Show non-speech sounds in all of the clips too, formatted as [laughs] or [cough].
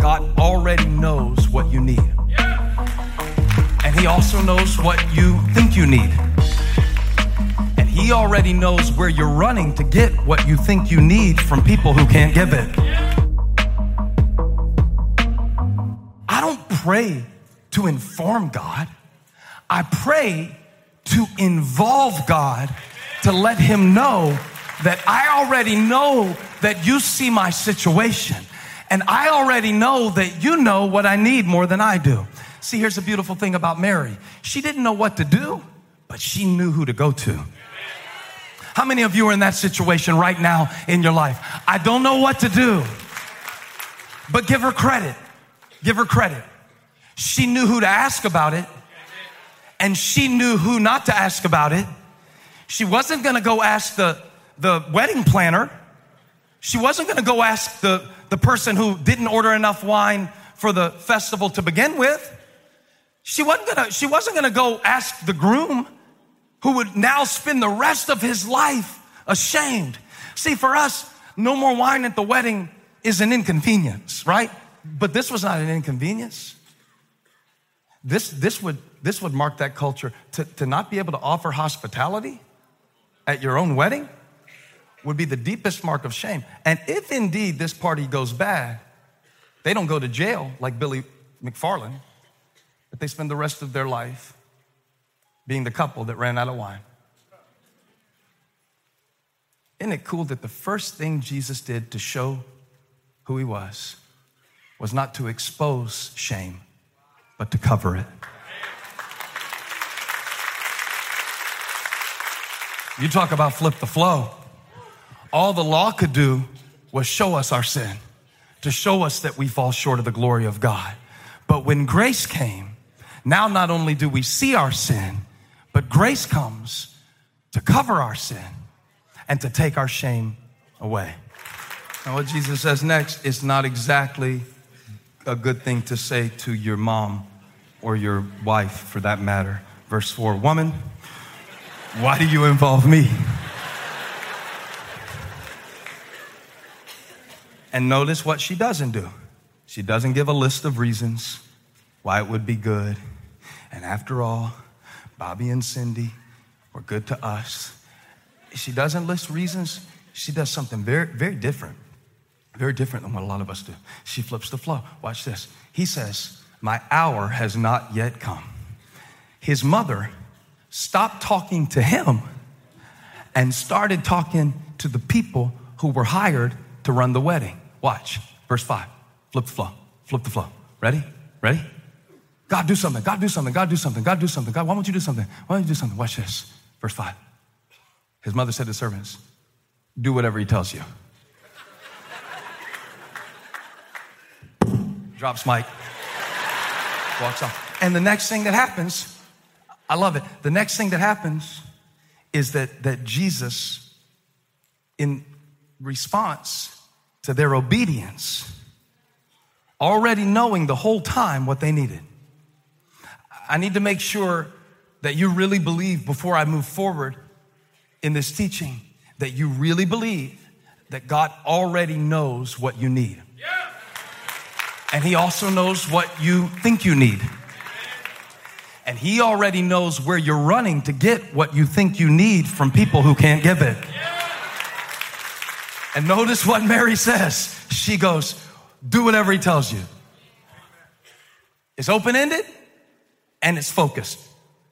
God already knows what you need. And He also knows what you think you need. And He already knows where you're running to get what you think you need from people who can't give it. I don't pray to inform God, I pray to involve God to let Him know that I already know that you see my situation. And I already know that you know what I need more than I do. See, here's the beautiful thing about Mary. She didn't know what to do, but she knew who to go to. How many of you are in that situation right now in your life? I don't know what to do, but give her credit. Give her credit. She knew who to ask about it, and she knew who not to ask about it. She wasn't gonna go ask the, the wedding planner. She wasn't gonna go ask the, the person who didn't order enough wine for the festival to begin with. She wasn't gonna, she wasn't gonna go ask the groom who would now spend the rest of his life ashamed. See, for us, no more wine at the wedding is an inconvenience, right? But this was not an inconvenience. This, this, would, this would mark that culture. To, to not be able to offer hospitality at your own wedding would be the deepest mark of shame. And if indeed this party goes bad, they don't go to jail like Billy McFarland, but they spend the rest of their life being the couple that ran out of wine. Isn't it cool that the first thing Jesus did to show who he was was not to expose shame, but to cover it? You talk about flip the flow. All the law could do was show us our sin, to show us that we fall short of the glory of God. But when grace came, now not only do we see our sin, but grace comes to cover our sin and to take our shame away. Now, what Jesus says next is not exactly a good thing to say to your mom or your wife for that matter. Verse 4 Woman, why do you involve me? And notice what she doesn't do. She doesn't give a list of reasons why it would be good. And after all, Bobby and Cindy were good to us. She doesn't list reasons. She does something very, very different. Very different than what a lot of us do. She flips the flow. Watch this. He says, My hour has not yet come. His mother stopped talking to him and started talking to the people who were hired to run the wedding. Watch, verse 5. Flip the flow, flip the flow. Ready? Ready? God, do something. God, do something. God, do something. God, do something. God, why won't you do something? Why don't you do something? Watch this. Verse 5. His mother said to servants, Do whatever he tells you. Drops mic, walks off. And the next thing that happens, I love it. The next thing that happens is that, that Jesus, in response to their obedience, already knowing the whole time what they needed. I need to make sure that you really believe before I move forward in this teaching that you really believe that God already knows what you need. And He also knows what you think you need. And He already knows where you're running to get what you think you need from people who can't give it. And notice what Mary says. She goes, Do whatever He tells you. It's open ended and it's focused.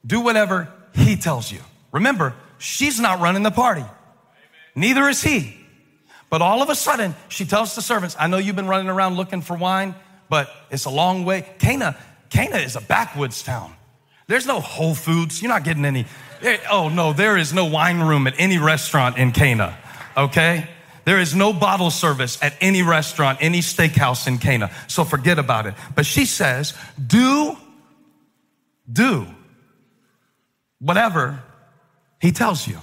Do whatever He tells you. Remember, she's not running the party, neither is He. But all of a sudden, she tells the servants, I know you've been running around looking for wine, but it's a long way. Cana, Cana is a backwoods town. There's no Whole Foods. You're not getting any. Eh, oh, no, there is no wine room at any restaurant in Cana, okay? There is no bottle service at any restaurant, any steakhouse in Cana. So forget about it. But she says, do, do whatever he tells you.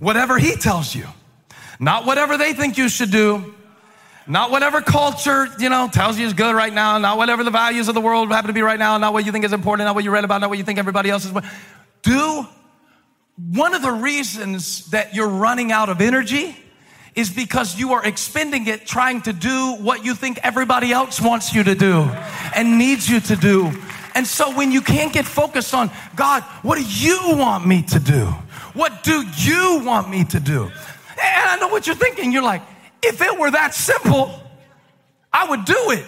Whatever he tells you. Not whatever they think you should do. Not whatever culture, you know, tells you is good right now. Not whatever the values of the world happen to be right now. Not what you think is important. Not what you read about. Not what you think everybody else is. Do one of the reasons that you're running out of energy is because you are expending it trying to do what you think everybody else wants you to do and needs you to do. And so when you can't get focused on God, what do you want me to do? What do you want me to do? And I know what you're thinking. You're like, if it were that simple, I would do it.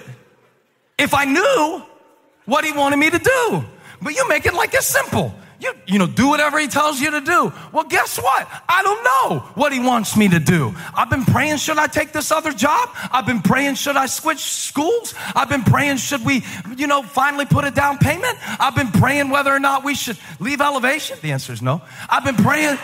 If I knew what he wanted me to do. But you make it like it's simple. You, you know, do whatever he tells you to do. Well, guess what? I don't know what he wants me to do. I've been praying, should I take this other job? I've been praying, should I switch schools? I've been praying, should we, you know, finally put a down payment? I've been praying whether or not we should leave elevation. The answer is no. I've been praying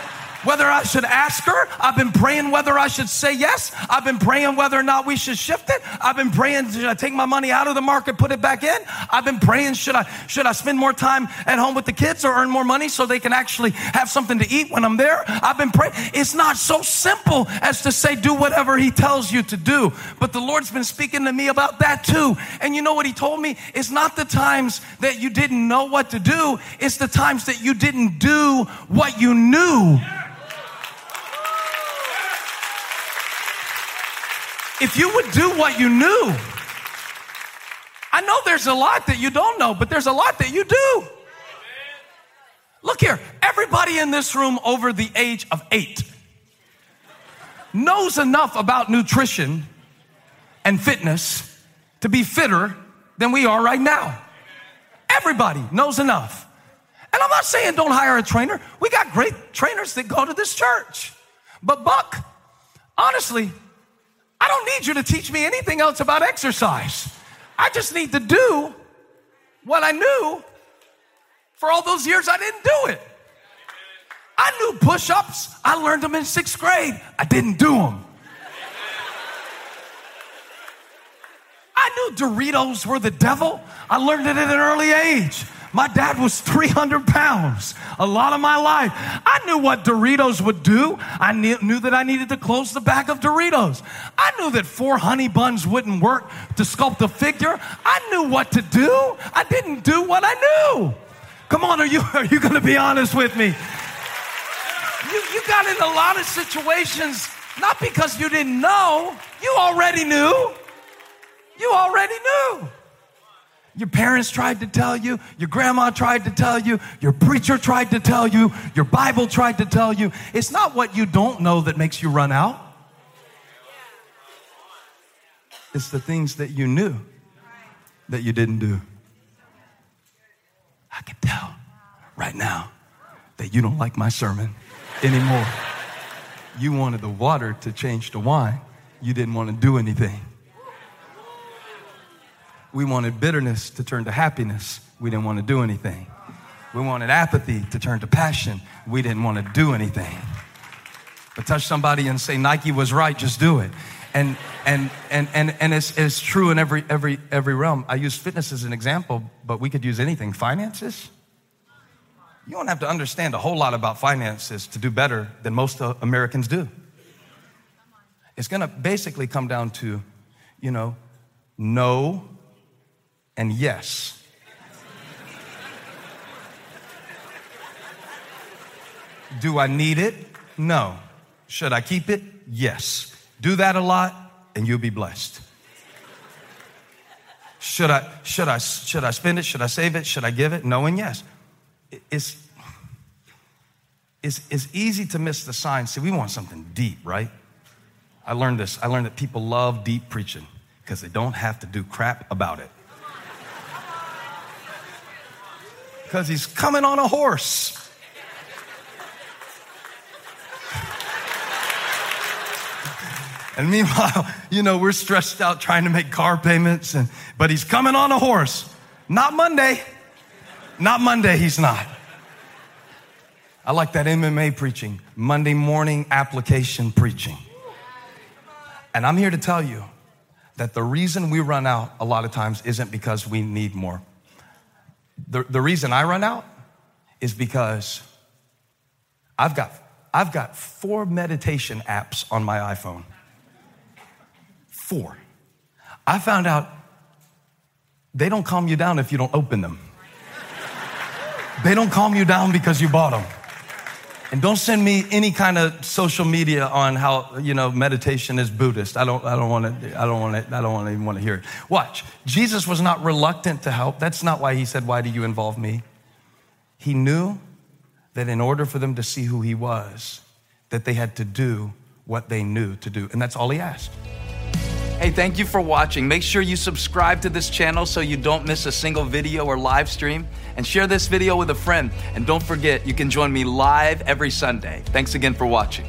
whether I should ask her. I've been praying whether I should say yes. I've been praying whether or not we should shift it. I've been praying, should I take my money out of the market, put it back in? I've been praying, should I, should I spend more time at home with the kids or earn more money so they can actually have something to eat when I'm there? I've been praying. It's not so simple as to say, do whatever he tells you to do. But the Lord's been speaking to me about that too. And you know what he told me? It's not the times that you didn't know what to do. It's the times that you didn't do what you knew. If you would do what you knew, I know there's a lot that you don't know, but there's a lot that you do. Look here, everybody in this room over the age of eight knows enough about nutrition and fitness to be fitter than we are right now. Everybody knows enough. And I'm not saying don't hire a trainer. We got great trainers that go to this church. But, Buck, honestly, I don't need you to teach me anything else about exercise. I just need to do what I knew for all those years I didn't do it. I knew push ups, I learned them in sixth grade. I didn't do them. I knew Doritos were the devil. I learned it at an early age. My dad was 300 pounds a lot of my life. I knew what Doritos would do. I knew, that I needed to close the bag of Doritos. I knew that four honey buns wouldn't work to sculpt a figure. I knew what to do. I didn't do what I knew. Come on, are you, [laughs] are you going to be honest with me? You, you got in a lot of situations not because you didn't know, you already knew. You already knew. Your parents tried to tell you, your grandma tried to tell you, your preacher tried to tell you, your Bible tried to tell you. It's not what you don't know that makes you run out. It's the things that you knew that you didn't do. I can tell right now that you don't like my sermon anymore. You wanted the water to change to wine, you didn't want to do anything. We wanted bitterness to turn to happiness. We didn't want to do anything. We wanted apathy to turn to passion. We didn't want to do anything. But touch somebody and say, Nike was right, just do it. And, and, and, and, and it's, it's true in every, every, every realm. I use fitness as an example, but we could use anything. Finances? You don't have to understand a whole lot about finances to do better than most uh, Americans do. It's gonna basically come down to, you know, know and yes. Do I need it? No. Should I keep it? Yes. Do that a lot and you'll be blessed. Should I, should I, should I spend it? Should I save it? Should I give it? No and yes. It's, it's, it's easy to miss the sign. See, we want something deep, right? I learned this. I learned that people love deep preaching because they don't have to do crap about it. Because he's coming on a horse. And meanwhile, you know, we're stressed out trying to make car payments, and, but he's coming on a horse. Not Monday. Not Monday, he's not. I like that MMA preaching, Monday morning application preaching. And I'm here to tell you that the reason we run out a lot of times isn't because we need more the, the reason I run out is because I've got, I've got four meditation apps on my iPhone. Four. I found out they don't calm you down if you don't open them. They don't calm you down because you bought them. And don't send me any kind of social media on how, you know, meditation is Buddhist. I don't, I don't want to, I don't want to, I don't want to even want to hear it. Watch. Jesus was not reluctant to help. That's not why he said, why do you involve me? He knew that in order for them to see who he was, that they had to do what they knew to do. And that's all he asked. Hey, thank you for watching. Make sure you subscribe to this channel so you don't miss a single video or live stream. And share this video with a friend. And don't forget, you can join me live every Sunday. Thanks again for watching.